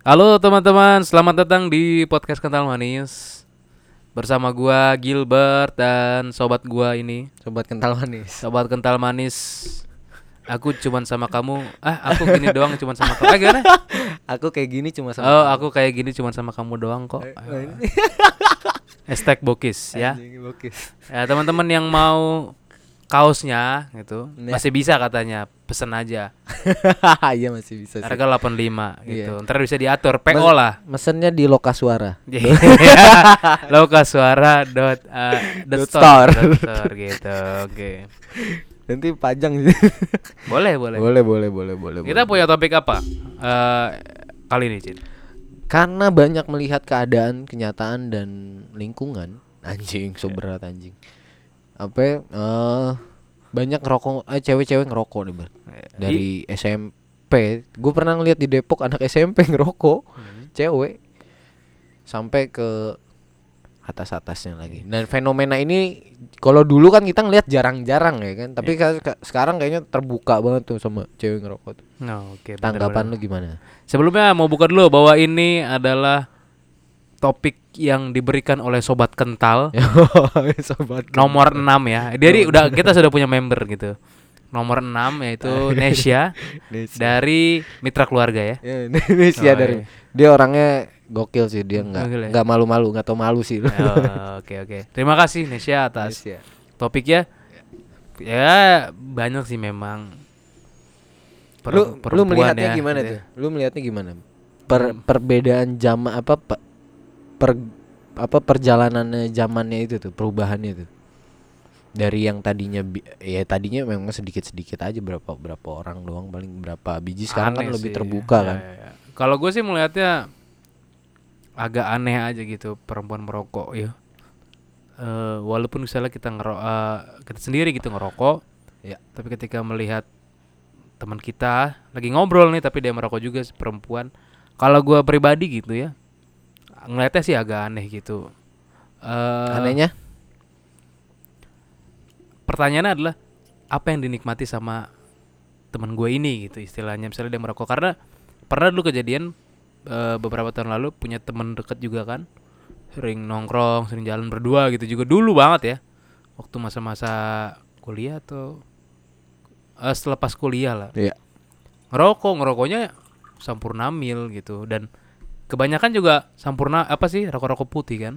Halo teman-teman, selamat datang di podcast Kental Manis Bersama gua Gilbert dan sobat gua ini Sobat kental manis. Sobat Kental Manis Aku cuman sama kamu Ah aku gini doang cuman sama kamu Ah gimana? Aku kayak gini cuma sama. Oh aku kayak gini cuman sama kamu doang kok Eh, nah ini. Hashtag bokis ya bokis. Ya teman-teman yang mau kaosnya gitu Ya. Masih bisa katanya Pesen aja Iya masih bisa sih. Harga 85 gitu Iya. Ntar bisa diatur PO Mas- lah Mesennya di Lokasuara. Lokasuara dot uh, dot Dot store, store. dot store gitu oke Nanti pajang sih. boleh boleh boleh, boleh, boleh, boleh. kita boleh. punya topik apa Eh kali ini Cin Karena banyak melihat keadaan, kenyataan dan lingkungan. Anjing, so berat anjing. Apa? ya, eh banyak ngerokok, eh cewek-cewek ngerokok nih, Bar. Dari SMP. Gue pernah ngeliat di Depok anak SMP ngerokok. Hmm. cewek sampai ke atas-atasnya lagi. Dan fenomena ini kalau dulu kan kita ngelihat jarang-jarang ya kan, tapi Iya. ka- ka- sekarang kayaknya terbuka banget tuh sama cewek ngerokok tuh. No, oke bener, Tanggapan bener. lu gimana? sebelumnya mau buka dulu bahwa ini adalah topik yang diberikan oleh sobat kental Sobat nomor 6 ya jadi udah kita sudah punya member gitu nomor 6 yaitu Nesya Indonesia. dari mitra keluarga ya Ya, Indonesia Oh, dari iya. dia orangnya gokil sih dia nggak ya? nggak malu-malu nggak tau malu sih Oh, Oke oke. Terima kasih Nesya atas Indonesia. topiknya. Ya banyak sih memang. Per- lu lu melihatnya ya, gimana gitu tuh? ya. Lu melihatnya gimana? Per perbedaan jam apa per apa perjalanannya zamannya itu tuh perubahannya tuh. Dari yang tadinya bi- ya tadinya memang sedikit-sedikit aja berapa berapa orang doang paling berapa biji sekarang kan Aneh lebih sih. terbuka Ya, kan. ya, ya. Kalau gue sih melihatnya agak aneh aja gitu perempuan merokok ya. Eh, walaupun misalnya kita ngero eh, kita sendiri gitu ngerokok, Ya. tapi ketika melihat teman kita lagi ngobrol nih tapi dia merokok juga perempuan kalau gua pribadi gitu ya ngeliatnya sih agak aneh gitu. Eh Anehnya? pertanyaannya adalah apa yang dinikmati sama teman gue ini gitu istilahnya misalnya dia merokok. Karena pernah dulu kejadian eh, beberapa tahun lalu punya teman deket juga kan sering nongkrong sering jalan berdua gitu juga. Dulu banget ya waktu masa-masa kuliah atau eh, setelah pas kuliah lah. Iya. ngerokok ngerokoknya sampurna mil gitu. Dan kebanyakan juga sampurna apa sih rokok-rokok putih kan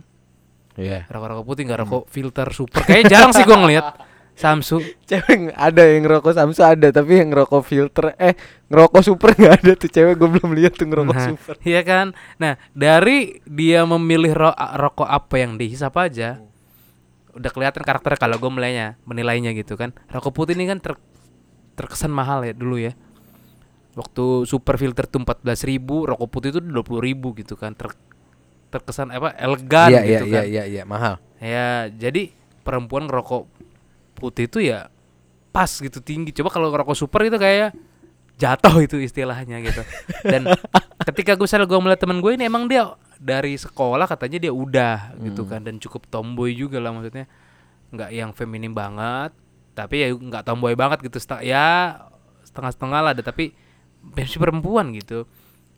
Iya. rokok-rokok putih nggak rokok filter super kayaknya jarang sih gua ngeliat Samsu Cewek ada yang ngerokok Samsu ada tapi yang ngerokok filter eh ngerokok super nggak ada tuh cewek gue belum lihat tuh ngerokok Nah, super. Iya kan? Nah, dari dia memilih ro- rokok apa yang dihisap aja, udah kelihatan karakter kalau gue menilainya, menilainya gitu kan. Rokok putih ini kan ter- terkesan mahal ya dulu ya. Waktu super filter tuh 14.000 ribu, rokok putih itu 20.000 ribu gitu kan. Ter- terkesan apa elegan Iya iya gitu iya kan. iya iya mahal. Ya, jadi perempuan ngerokok putih itu ya pas gitu tinggi. Coba kalau ngerokok super itu kayak jatuh itu istilahnya gitu. Dan ketika gue salah gue melihat teman gue ini emang dia dari sekolah katanya dia udah gitu Hmm. kan dan cukup tomboy juga lah maksudnya nggak yang feminim banget tapi ya nggak tomboy banget gitu ya setengah-setengah lah ada tapi masih perempuan gitu.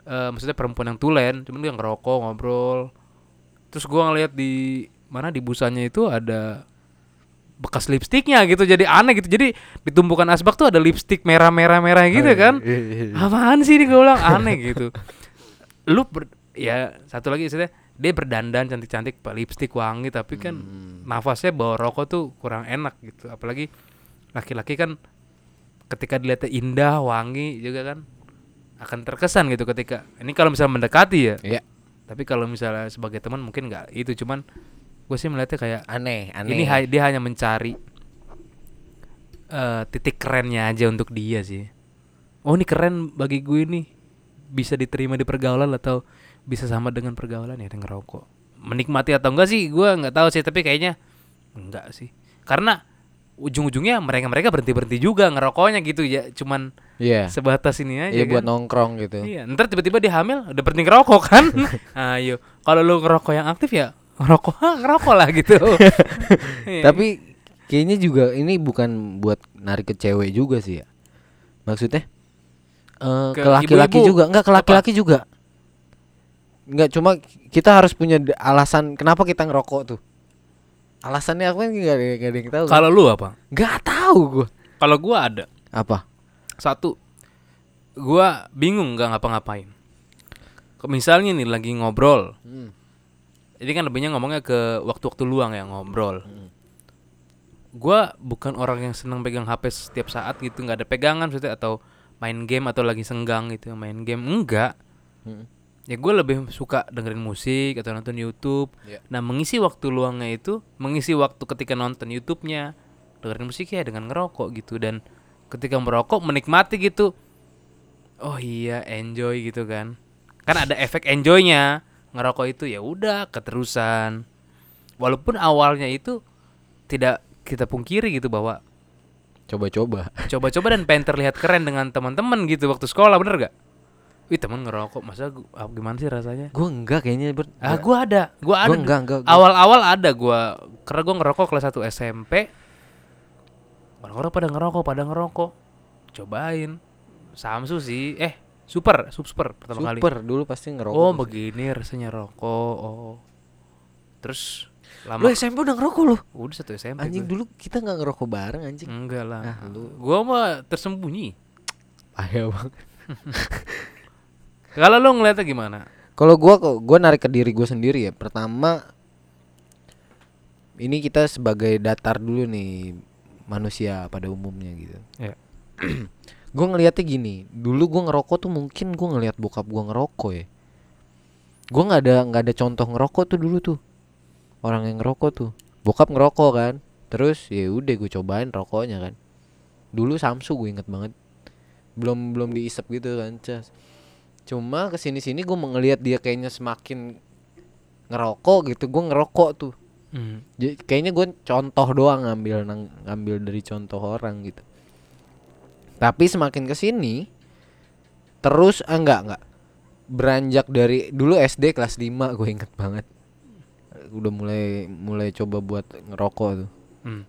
Eh maksudnya perempuan yang tulen cuman dia ngerokok ngobrol. Terus gua ngeliat di mana di busanya itu ada bekas lipstiknya gitu jadi aneh gitu. Jadi di tumpukan asbak tuh ada lipstik merah-merah merah gitu kan. Iya, apaan sih ini gue bilang? Aneh gitu. Lu ber- ya satu lagi istilah dia berdandan cantik-cantik pakai lipstik wangi tapi kan Hmm. nafasnya bawa rokok tuh kurang enak gitu. Apalagi laki-laki kan ketika dilihatnya indah wangi juga kan akan terkesan gitu ketika ini kalau misalnya mendekati ya Iya. tapi kalau misalnya sebagai teman mungkin nggak itu cuman gue sih melihatnya kayak Aneh, aneh. ini ha- dia hanya mencari eh titik kerennya aja untuk dia sih. Oh ini keren bagi gue nih bisa diterima di pergaulan atau bisa sama dengan pergaulan ya dia ngerokok. Menikmati atau enggak sih gue nggak tahu sih tapi kayaknya enggak sih. Karena ujung-ujungnya mereka mereka berhenti berhenti juga ngerokoknya gitu ya cuman Iya. sebatas ini aja Iya buat kan. nongkrong gitu. Iya, ntar tiba-tiba dia hamil udah berhenti ngerokok kan? Ayo, kalau lu ngerokok yang aktif ya ngerokok, ah, ngerokok lah gitu. Iya. Tapi kayaknya juga ini bukan buat narik ke cewek juga sih ya. Maksudnya eh Ke laki-laki juga, enggak ke laki-laki juga. nggak cuma kita harus punya alasan kenapa kita ngerokok tuh alasannya aku kan ada nggak ada yang tahu Kalau lu apa? nggak tahu gua Kalau gua ada apa satu, gua bingung nggak ngapa-ngapain. Misalnya nih lagi ngobrol, Hmm. ini kan lebihnya ngomongnya ke waktu-waktu luang ya ngobrol. Hmm. Gua bukan orang yang senang pegang HP setiap saat gitu, nggak ada pegangan maksudnya atau main game atau lagi senggang gitu main game enggak. Hmm. Ya gue lebih suka dengerin musik atau nonton YouTube. Iya. Nah mengisi waktu luangnya itu, mengisi waktu ketika nonton YouTube-nya, dengerin musik ya dengan ngerokok gitu dan ketika merokok menikmati gitu. Oh iya enjoy gitu kan. Kan ada efek enjoynya ngerokok itu ya udah keterusan. Walaupun awalnya itu tidak kita pungkiri gitu bahwa coba-coba coba-coba dan pengen terlihat keren dengan teman-teman gitu waktu sekolah bener gak? Wih temen ngerokok masa gua, ah, gimana sih rasanya? gua enggak kayaknya ber Ah gua ada, gua ada. Gua enggak, enggak, gua- Awal-awal ada gua karena gua ngerokok kelas 1 SMP. Orang-orang pada ngerokok, pada ngerokok. Cobain. Samsu sih. Eh, super, super, super pertama kali. super dulu pasti ngerokok Oh, begini rasanya rokok. Oh. Terus lu lama SMP udah ngerokok lu udah satu SMP. anjing gua. dulu kita nggak ngerokok bareng anjing Enggak lah. Ah, lu- Gua mah tersembunyi. payah banget Kalau lu ngeliatnya gimana? Kalau gua kok gua narik ke diri gua sendiri ya. Pertama ini kita sebagai datar dulu nih manusia pada umumnya gitu. Ya. Gua ngelihatnya gini, dulu gua ngerokok tuh mungkin gua ngelihat bokap gua ngerokok ya. Gua nggak ada nggak ada contoh ngerokok tuh dulu tuh. Orang yang ngerokok tuh. Bokap ngerokok kan. Terus ya udah gue cobain rokoknya kan. Dulu Samsu gue inget banget. Belum belum diisep gitu kan, Cas. Cuma ke sini sini gue ngelihat dia kayaknya semakin ngerokok gitu, gue ngerokok tuh. Hmm. Jadi kayaknya gue contoh doang ngambil nang- ngambil dari contoh orang gitu. Tapi semakin ke sini terus ah, enggak enggak beranjak dari dulu SD kelas 5 gue inget banget udah mulai mulai coba buat ngerokok tuh Hmm.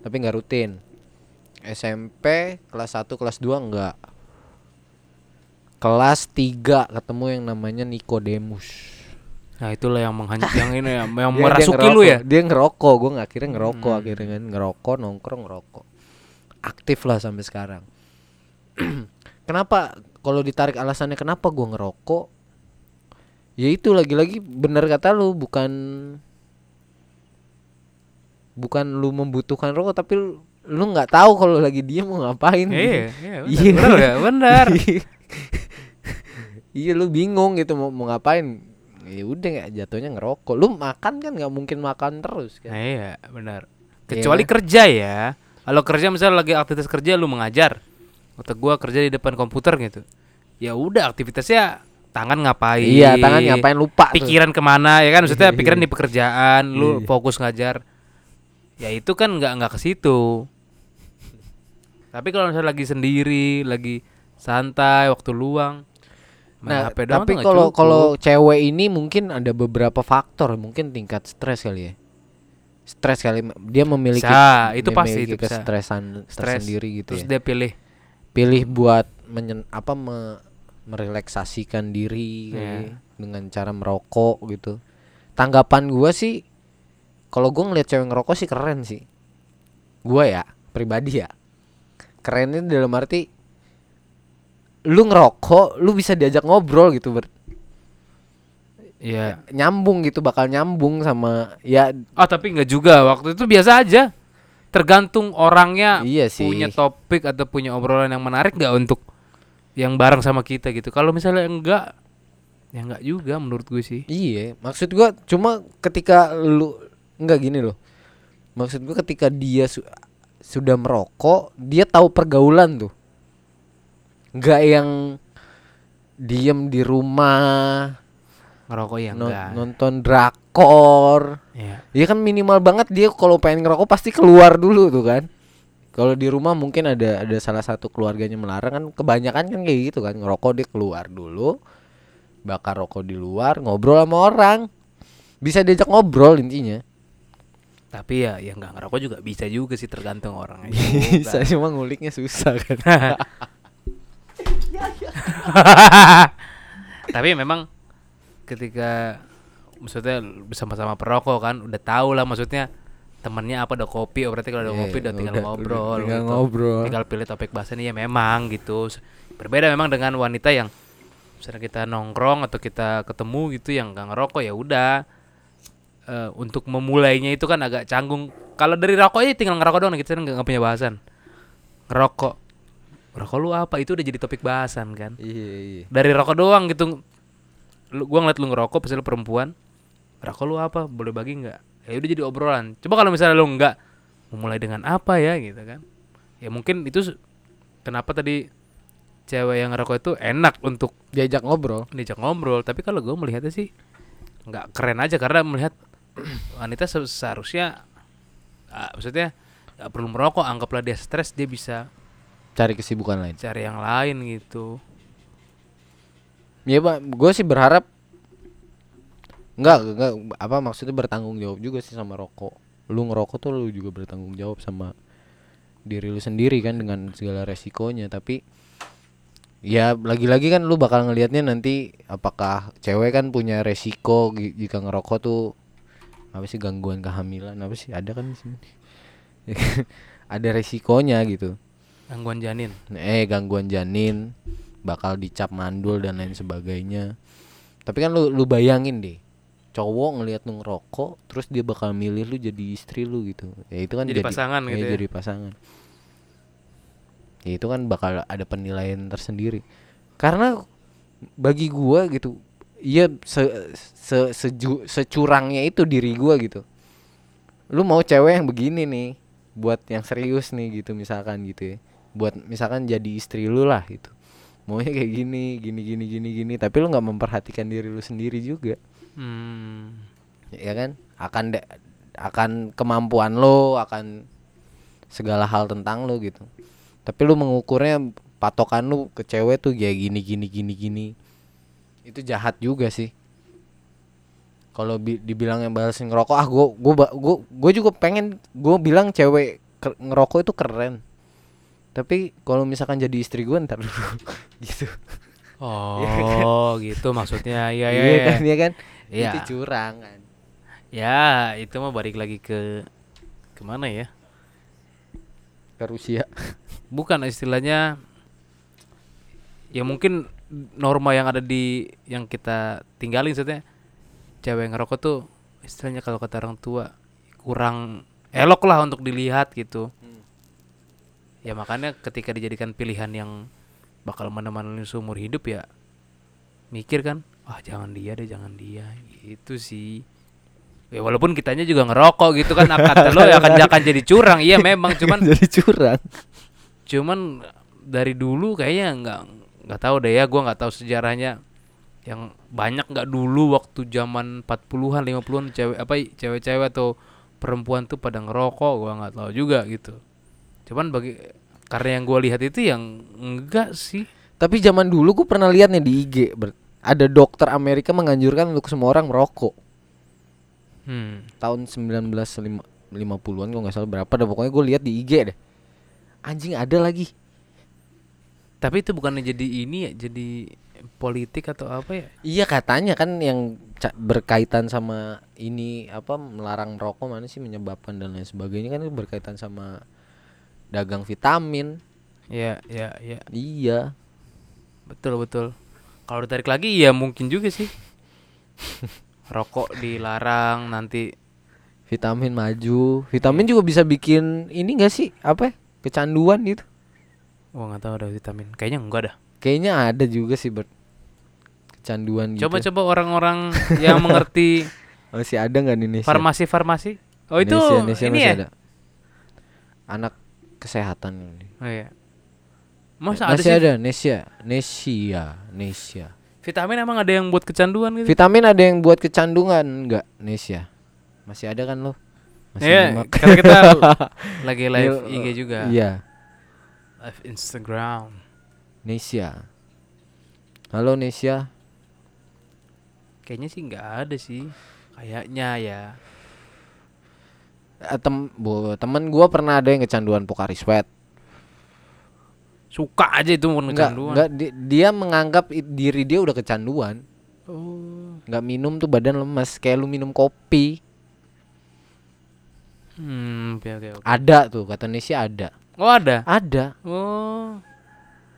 tapi nggak rutin SMP kelas 1 kelas 2 enggak kelas 3 ketemu yang namanya Nikodemus Nah, itulah yang menghancur yang ini ya, yang Dia- dia merasuki lu ya. ngerokok. Dia ngerokok, gue nggak kira ngerokok Hmm. akhirnya kan ngerokok, nongkrong ngerokok. Aktif lah sampai sekarang. kenapa kalau ditarik alasannya kenapa gue ngerokok? Ya itu lagi-lagi bener kata lu bukan bukan lu membutuhkan rokok tapi lu lu nggak tahu kalau lagi dia mau ngapain. Iya, iya, benar. Iya. Benar? Benar. iya lu bingung gitu mau, mau ngapain ya udah nggak jatuhnya ngerokok lu makan kan nggak mungkin makan terus kan Nah, iya, benar. Iya Kecuali kan? kerja ya. Kalau kerja misalnya lagi aktivitas kerja lu mengajar. Atau gua kerja di depan komputer gitu. Ya udah aktivitasnya tangan ngapain? iya tangan ngapain lupa tuh. Pikiran ke mana ya kan? Maksudnya Iya, pikiran di pekerjaan, lu Iya. fokus ngajar. Ya itu kan nggak nggak ke situ. Tapi kalau misalnya lagi sendiri, lagi santai, waktu luang, main nah HP doang tapi kalau kalau cewek ini mungkin ada beberapa faktor mungkin tingkat stres kali ya stres kali dia memiliki Bisa, itu pasti memiliki itu bisa. kestresan Stres. tersendiri gitu Terus ya dia pilih pilih buat menyen apa me- merelaksasikan diri kali Iya. ya, dengan cara merokok gitu tanggapan gua sih kalau gua ngeliat cewek ngerokok sih keren sih gua ya pribadi ya kerennya dalam arti lu ngerokok lu bisa diajak ngobrol gitu ber ya nyambung gitu bakal nyambung sama ya. Oh tapi nggak juga. Waktu itu biasa aja. Tergantung orangnya Iya sih. punya topik atau punya obrolan yang menarik nggak untuk yang bareng sama kita gitu. Kalau misalnya enggak ya enggak juga menurut gue sih. Iya, maksud gua cuma ketika lu enggak gini loh. Maksud gua ketika dia su- sudah merokok, dia tahu pergaulan tuh. Enggak yang diem di rumah ngerokok ya no- enggak. nonton drakor. ya Iya kan minimal banget dia kalau pengen ngerokok pasti keluar dulu tuh kan. Kalau di rumah mungkin ada ada salah satu keluarganya melarang kan kebanyakan kan kayak gitu kan. Ngerokok dia keluar dulu bakar rokok di luar ngobrol sama orang. Bisa diajak ngobrol intinya. Tapi ya yang nggak ngerokok juga bisa juga sih tergantung orangnya bisa cuma nguliknya susah kan tapi memang ketika maksudnya bersama-sama perokok kan udah tahu lah maksudnya temennya apa ada kopi oh, berarti kalau ada Iya, kopi udah tinggal udah- ngobrol udah tinggal gitu. ngobrol. tinggal pilih topik bahasan ya memang gitu. Berbeda memang dengan wanita yang misalnya kita nongkrong atau kita ketemu gitu yang gak ngerokok ya udah. Eh, untuk memulainya itu kan agak canggung. Kalau dari rokok aja tinggal ngerokok doang kita nggak nggak punya bahasan. Ngerokok rokok lu apa? Itu udah jadi topik bahasan kan? Iya iya. dari rokok doang gitu. Lu gua ngeliat lu ngerokok pasti lu perempuan rokok lu apa? Boleh bagi nggak? Ya udah jadi obrolan. Coba kalau misalnya lu nggak memulai dengan apa ya? Gitu kan. Ya mungkin itu kenapa tadi cewek yang ngerokok itu enak untuk Diajak ngobrol. diajak ngobrol. Tapi kalau gue melihatnya sih nggak keren aja. Karena melihat wanita se- seharusnya ah, maksudnya nggak perlu merokok. Anggaplah dia stres dia bisa Cari kesibukan lain. cari yang lain gitu Ya pak, gue sih berharap Enggak, enggak apa maksudnya bertanggung jawab juga sih sama rokok. Lu ngerokok tuh lu juga bertanggung jawab sama diri lu sendiri kan dengan segala resikonya, tapi ya lagi-lagi kan lu bakal ngelihatnya nanti apakah cewek kan punya resiko jika ngerokok tuh apa sih gangguan kehamilan apa sih ada kan di sini. ada resikonya gitu. Gangguan janin. Eh gangguan janin bakal dicap mandul dan lain sebagainya. Tapi kan lu lu bayangin deh cowok ngelihat lu ngerokok terus dia bakal milih lu jadi istri lu gitu. Ya itu kan Jadi pasangan ya, gitu ya. jadi pasangan. Ya itu kan bakal ada penilaian tersendiri. Karena bagi gua gitu iya se, se, seju- securangnya itu diri gua gitu. Lu mau cewek yang begini nih buat yang serius nih gitu misalkan gitu ya buat misalkan jadi istri lu lah gitu. Maunya kayak gini gini gini gini gini. Tapi lu nggak memperhatikan diri lu sendiri juga. Hmm. ya kan? Akan da- akan kemampuan lo akan segala hal tentang lo gitu. Tapi lu mengukurnya patokan lu ke cewek tuh ya gini gini gini gini. Itu jahat juga sih. Kalau bi dibilang yang balasin ngerokok ah gua gua gua gua juga pengen gua bilang cewek ker- ngerokok itu keren tapi kalau misalkan jadi istri gua ntar dulu. Gitu. Oh gitu maksudnya. Ya ya iya ya. kan iya kan? Iya. itu curang kan? Ya itu mah balik lagi ke ke mana ya? Ke Rusia. Bukan istilahnya ya mungkin norma yang ada di yang kita tinggalin maksudnya. Cewek ngerokok tuh istilahnya kalau kata orang tua kurang elok lah untuk dilihat gitu ya makanya ketika dijadikan pilihan yang bakal menemani seumur hidup ya mikir kan wah jangan dia deh jangan dia. Gitu sih. Ya walaupun kitanya juga ngerokok gitu kan kata lo ya akan akan jadi curang. Iya memang cuman jadi curang. cuman dari dulu kayaknya nggak nggak tahu deh ya gua nggak tahu sejarahnya. Yang banyak nggak dulu waktu zaman 40-an 50-an cewek apa cewek-cewek atau perempuan tuh pada ngerokok gua nggak tahu juga gitu cuman bagi karena yang gua lihat itu yang enggak sih Tapi zaman dulu gue pernah lihat nih di IG ber- ada dokter Amerika menganjurkan untuk semua orang merokok hmm tahun 1950-an kalau nggak salah berapa dah pokoknya gue lihat di IG deh. Anjing ada lagi. tapi itu bukannya jadi ini ya jadi politik atau apa ya Iya katanya kan yang berkaitan sama ini apa melarang rokok mana sih menyebabkan dan lain sebagainya kan itu berkaitan sama dagang vitamin. ya ya ya Iya. betul betul kalau ditarik lagi ya mungkin juga sih rokok dilarang nanti Vitamin maju. Vitamin juga bisa bikin ini enggak sih? Apa? ya? Kecanduan gitu. Wah nggak tahu ada vitamin. Kayaknya enggak dah. Kayaknya ada juga sih Bert. Kecanduan gitu. Coba-coba orang-orang yang mengerti Masih ada nggak di Indonesia? farmasi-farmasi. Oh itu Indonesia, Indonesia ini masih ya? ada. Anak kesehatan ini. Oh iya. Masa ada masih sih ada Nesia, Nesia, Nesia. vitamin emang ada yang buat kecanduan gitu? Vitamin ada yang buat kecanduan enggak Nesia? Masih ada kan lo? Masih Iya, nyimak? karena kita lagi live Iya, IG juga. Iya, Live Instagram. Nesia. Halo Nesia. Kayaknya sih nggak ada sih. Kayaknya ya. Eh, tem bu, temen gua pernah ada yang kecanduan Pocari Sweat. Suka aja itu bukan Enggak, kecanduan. enggak di- dia menganggap diri dia udah kecanduan. Oh. nggak minum tuh badan lemas kayak lu minum kopi Hmm, oke oke oke. ada tuh kata Nesya ada Oh, ada. ada Oh.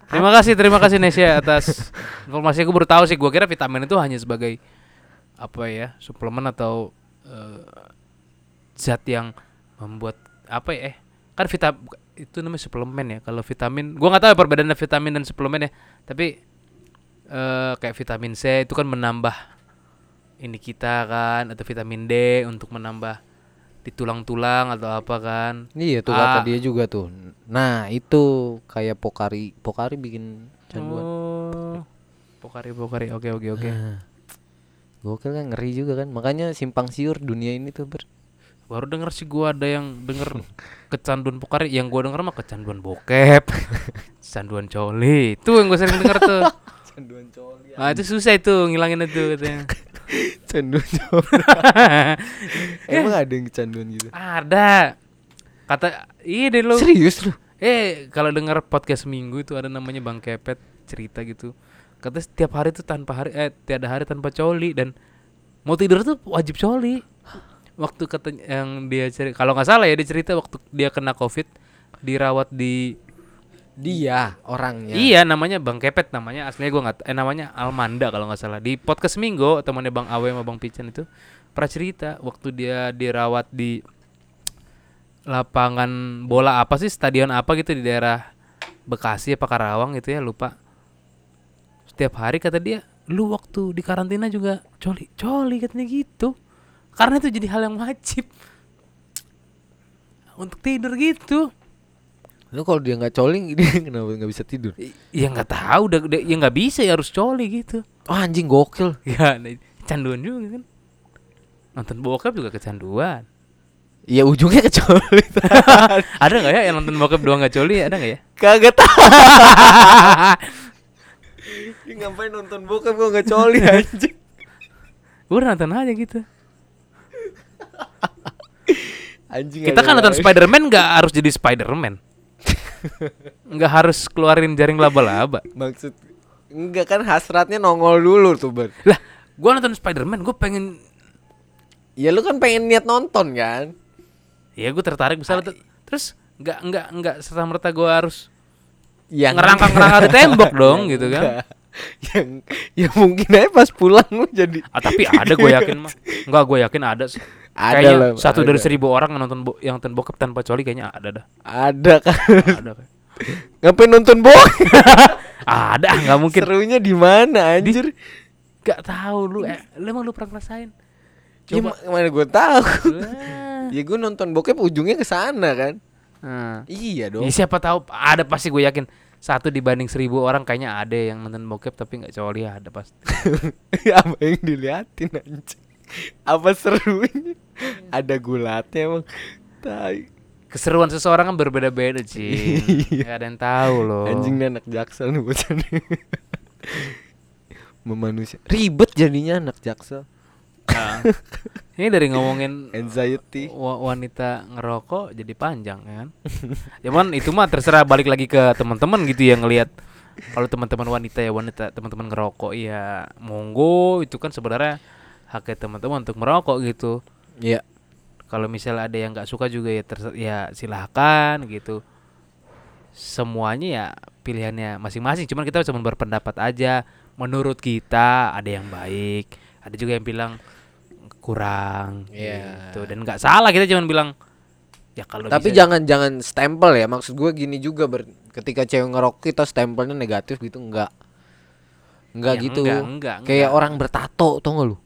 Terima kasih, terima kasih Nesya atas informasi aku baru tahu sih. Gua kira vitamin itu hanya sebagai apa ya, suplemen atau eh, zat yang membuat apa ya? Eh, kan vitamin itu namanya suplemen ya. Kalau vitamin, gua nggak tahu ya perbedaan vitamin dan suplemen ya. Tapi eh kayak vitamin C itu kan menambah ini kita kan atau vitamin D untuk menambah di tulang-tulang atau apa kan. iya tuh Ah. kata dia juga tuh nah itu kayak pokari pokari bikin canduan Oh. Pokari pokari. Oke oke oke. Nah, gokil kan ngeri juga kan makanya simpang siur dunia ini tuh ber Baru denger sih gua ada yang denger kecanduan pokari, yang gua denger mah kecanduan bokep, kecanduan coli. Itu yang gua sering denger tuh. canduan coli Ah itu susah itu ngilangin itu katanya. canduan coli emang ada yang kecanduan gitu ada. Kata iya deh lo. serius lu Eh kalau denger podcast minggu itu ada namanya Bang Kepet cerita gitu. Kata setiap hari tuh tanpa hari eh tiada hari tanpa coli dan mau tidur tuh wajib coli. Waktu katanya yang dia cerita kalau nggak salah ya dia cerita waktu dia kena covid dirawat di dia orangnya. Iya namanya Bang Kepet namanya aslinya gua nggak eh namanya Almanda kalau nggak salah. Di podcast Minggu temannya Bang Awe sama Bang Pican itu pernah cerita waktu dia dirawat di lapangan bola apa sih stadion apa gitu di daerah Bekasi apa Karawang gitu ya lupa. Setiap hari kata dia lu waktu di karantina juga coli coli katanya gitu karena itu jadi hal yang wajib. Untuk tidur gitu. Lu kalau dia nggak coli dia kenapa nggak bisa tidur? I- ya nggak tahu udah udah- ya nggak bisa ya harus coli gitu. Oh anjing gokil. Ya nah, kecanduan juga kan. Nonton bokep juga kecanduan. Ya ujungnya ke coli ada nggak ya yang nonton bokep doang nggak coli? Ada nggak ya? Kagak tahu. Ngapain nonton bokep gua nggak coli anjing? Gue nonton aja gitu anjing kita kan nonton Spider-Man nggak harus jadi Spider-Man. Nggak harus keluarin jaring laba-laba. Maksud enggak kan hasratnya nongol dulu tuh ber. Lah gue nonton Spider-Man gue pengen ya lu kan pengen niat nonton kan? Ya gue tertarik misalnya terus nggak nggak nggak serta merta gue harus yang ngerangkak ngerangkak di tembok dong gitu kan. Yang ya mungkin aja pas pulang lu jadi ah, tapi ada gue yakin mah nggak gue yakin ada. sih Ada kayaknya lah, satu dari ada. seribu orang yang nonton bo- yang nonton bokep tanpa coli kayaknya ada dah. Ada kan? Ada kayak. ngapain nonton bokep ada nggak mungkin. Serunya di mana anjir? Nggak tahu lu eh, lu emang lu pernah ngerasain? Ya, coba. ma- mana gue tahu. Ya gue nonton bokep ujungnya ke sana kan. Nah. iya Ya, dong siapa tahu ada pasti gue yakin. Satu dibanding seribu orang kayaknya ada yang nonton bokep tapi nggak coli ada pasti. Apa yang diliatin anjing apa serunya? Ada gulatnya emang. Tai. Keseruan seseorang kan berbeda-beda sih nggak ada yang tahu loh. Anjing anak jaksel nih bocah memanusia ribet jadinya anak jaksel. Nah, ini dari ngomongin anxiety. wa- wanita ngerokok jadi panjang ya kan. Cuman itu mah terserah balik lagi ke teman-teman gitu yang ngelihat. Kalau teman-teman wanita ya wanita teman-teman ngerokok ya monggo. Itu kan sebenarnya haknya teman-teman untuk merokok gitu. Iya Kalau misalnya ada yang nggak suka juga ya terser ya silahkan gitu. Semuanya ya pilihannya masing-masing. Cuman kita cuma berpendapat aja. Menurut kita ada yang baik, ada juga yang bilang kurang Iya. gitu. Dan nggak salah kita cuma bilang ya kalau Tapi bisa- jangan jangan stempel ya Maksud gue gini juga ber, Ketika cewek ngerokok kita stempelnya negatif gitu Enggak Enggak Ya, gitu enggak, enggak, Kayak enggak. orang bertato tau gak lu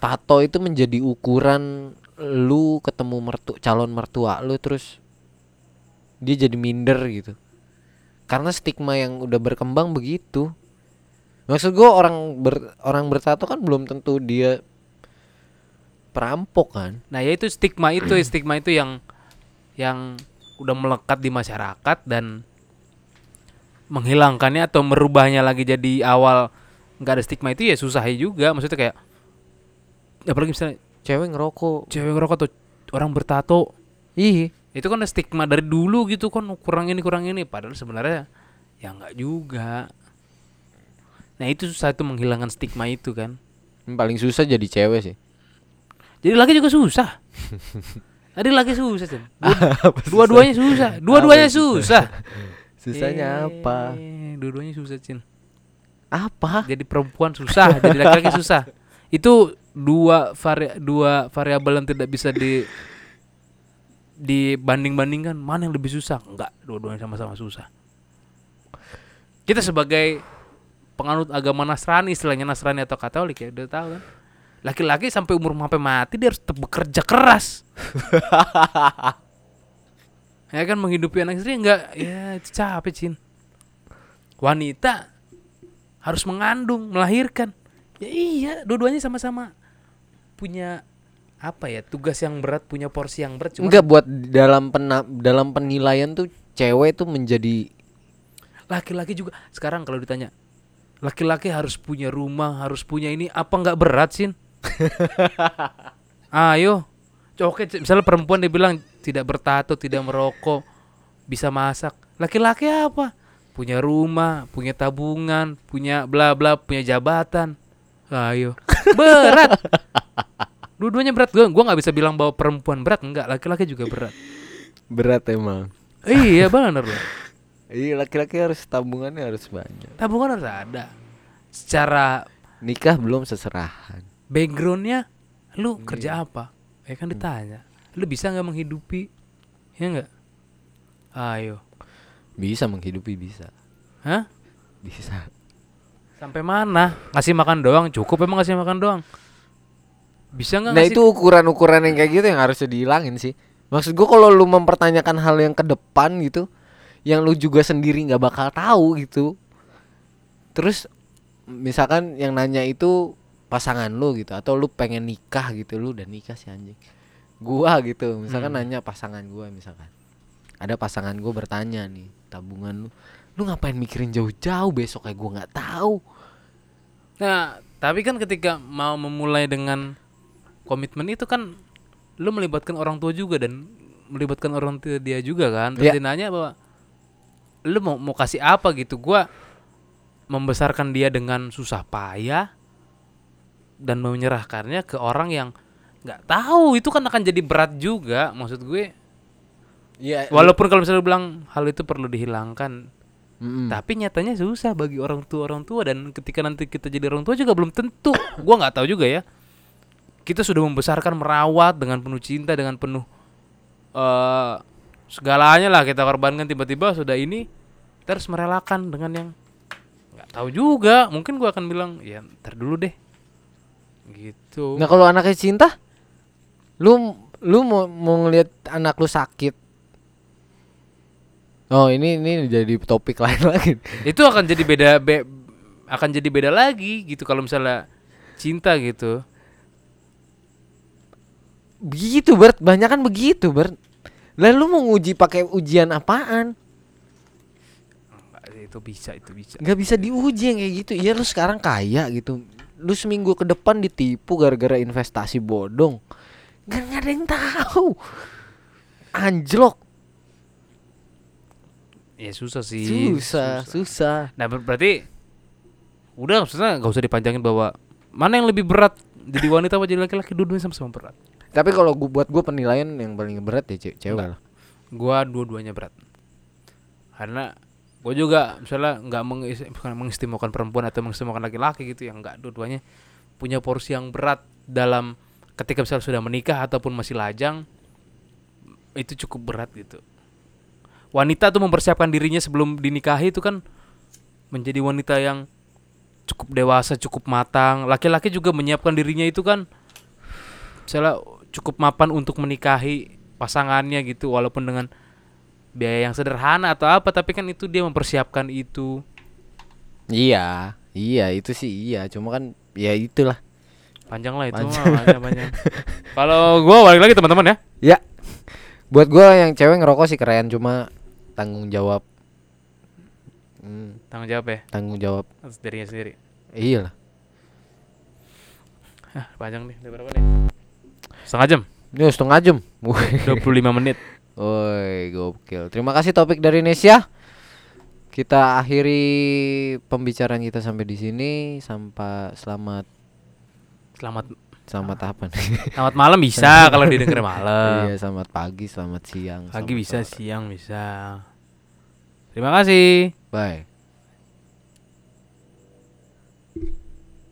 Tato itu menjadi ukuran Lu ketemu mertu calon mertua lu Terus Dia jadi minder gitu. Karena stigma yang udah berkembang begitu. Maksud gue orang ber, orang bertato kan belum tentu dia perampok kan. Nah, ya itu stigma itu, stigma itu yang yang udah melekat di masyarakat dan menghilangkannya atau merubahnya lagi jadi awal nggak ada stigma itu ya susah juga. Maksudnya kayak apalagi misalnya Cewek ngerokok cewek ngerokok atau orang bertato Iya itu kan ada stigma dari dulu gitu kan kurang ini kurang ini padahal sebenarnya ya nggak juga. Nah, itu susah itu menghilangkan stigma itu kan. Yang paling susah jadi cewek sih. Jadi laki juga susah. Tadi laki susah. Dua- Dua-duanya susah. Dua-duanya Apa susah? susah. Susahnya apa? Eh, Dua-duanya susah, Cin. Apa? Jadi perempuan susah, jadi laki-laki susah. Itu dua vari dua variabel yang tidak bisa di dibanding-bandingkan mana yang lebih susah? Enggak, dua-duanya sama-sama susah. Kita sebagai penganut agama Nasrani, istilahnya Nasrani atau Katolik ya udah tahu kan. Laki-laki sampai umur sampai mati dia harus bekerja keras. ya kan menghidupi anak istri enggak ya itu capek Cin. Wanita harus mengandung, melahirkan. Ya iya, dua-duanya sama-sama punya apa ya tugas yang berat, punya porsi yang berat. Cuma Enggak buat dalam pena, dalam penilaian tuh cewek tuh menjadi laki-laki juga sekarang kalau ditanya laki-laki harus punya rumah, harus punya ini apa nggak berat sin? Ayo, oke misalnya perempuan dia bilang tidak bertato, tidak merokok, bisa masak. Laki-laki apa? Punya rumah, punya tabungan, punya bla bla, punya jabatan. Ayo, berat. Dua-duanya berat. Gue gua nggak bisa bilang bahwa perempuan berat, enggak. Laki-laki juga berat. berat emang. iya benar loh. Iya laki-laki harus tabungannya harus banyak. Tabungan harus ada. Secara Nikah belum seserahan. backgroundnya lu Iya. kerja apa ya Hmm. kan ditanya lu bisa nggak menghidupi ya nggak ayo Bisa menghidupi bisa. hah Bisa. Sampai mana ngasih makan doang cukup emang ngasih makan doang bisa nggak Nah ngasih itu ukuran-ukuran yang kayak gitu yang harusnya dihilangin sih. Maksud gua kalau lu mempertanyakan hal yang ke depan gitu, yang lu juga sendiri nggak bakal tahu gitu. Terus misalkan yang nanya itu pasangan lu gitu atau lu pengen nikah gitu lu udah nikah sih anjing. Gua gitu, misalkan Hmm. nanya pasangan gua misalkan. Ada pasangan gua bertanya nih, tabungan lu lu ngapain mikirin jauh-jauh? Besok kayak gua nggak tahu. nah tapi kan ketika mau memulai dengan komitmen itu kan lu melibatkan orang tua juga dan melibatkan orang tua dia juga kan. Terus dia nanya bahwa lu mau mau kasih apa gitu? Gua membesarkan dia dengan susah payah dan menyerahkannya ke orang yang nggak tahu. Itu kan akan jadi berat juga maksud gue. Iya. walaupun kalau misalnya lu bilang hal itu perlu dihilangkan Mm-mm. tapi nyatanya susah bagi orang tua orang tua dan ketika nanti kita jadi orang tua juga belum tentu. Gua nggak tahu juga ya. Kita sudah membesarkan merawat dengan penuh cinta dengan penuh eh segalanya lah kita korbankan. Tiba-tiba sudah ini harus merelakan dengan yang nggak tahu juga. Mungkin gua akan bilang ya ntar dulu deh. Gitu. Nah kalau anaknya cinta, lu lu mau mau ngelihat anak lu sakit. Oh ini ini jadi topik lain lagi. itu akan jadi beda be- akan jadi beda lagi gitu kalau misalnya cinta gitu Begitu Bert, banyak kan begitu Bert. Lah lu mau nguji pakai ujian apaan? Itu bisa itu bisa Gak bisa diuji yang kayak gitu. Iya lu sekarang kaya gitu. Lu seminggu ke depan ditipu gara-gara investasi bodong. Gak, nggak ada yang tahu. Anjlok. Ya susah sih Susah, susah. Nah ber- berarti udah maksudnya nggak usah dipanjangin bahwa mana yang lebih berat jadi wanita apa jadi laki-laki dua-duanya sama-sama berat. Tapi kalau gua buat gua penilaian yang paling berat ya ce- cewek Enggak. lah. Gua dua-duanya berat. Karena gua juga misalnya nggak mengis- mengistimewakan perempuan atau mengistimewakan laki-laki gitu yang nggak dua-duanya punya porsi yang berat dalam ketika misalnya sudah menikah ataupun masih lajang itu cukup berat gitu. Wanita tuh mempersiapkan dirinya sebelum dinikahi itu kan menjadi wanita yang cukup dewasa, cukup matang. Laki-laki juga menyiapkan dirinya itu kan misalnya cukup mapan untuk menikahi pasangannya gitu walaupun dengan biaya yang sederhana atau apa tapi kan itu dia mempersiapkan itu. Iya, iya itu sih iya. Cuma kan ya itulah. Panjang lah itu Panjang. mah, panjang, panjang. Kalau gua balik lagi teman-teman ya. Ya. Buat gua yang cewek ngerokok sih keren cuma tanggung jawab. Hmm, Tanggung jawab ya tanggung jawab. atas dirinya sendiri. Iya lah. Hah, panjang nih. Udah berapa nih? Setengah jam. Ini setengah jam. Wih. 25 menit. Woi, gokil. Terima kasih topik dari Indonesia. Kita akhiri pembicaraan kita sampai di sini. Sampai selamat Selamat Selamat apa nih? selamat malam bisa kalau didengar malam. Iya, selamat pagi, selamat siang. Pagi bisa, siang bisa. Terima kasih. Bye.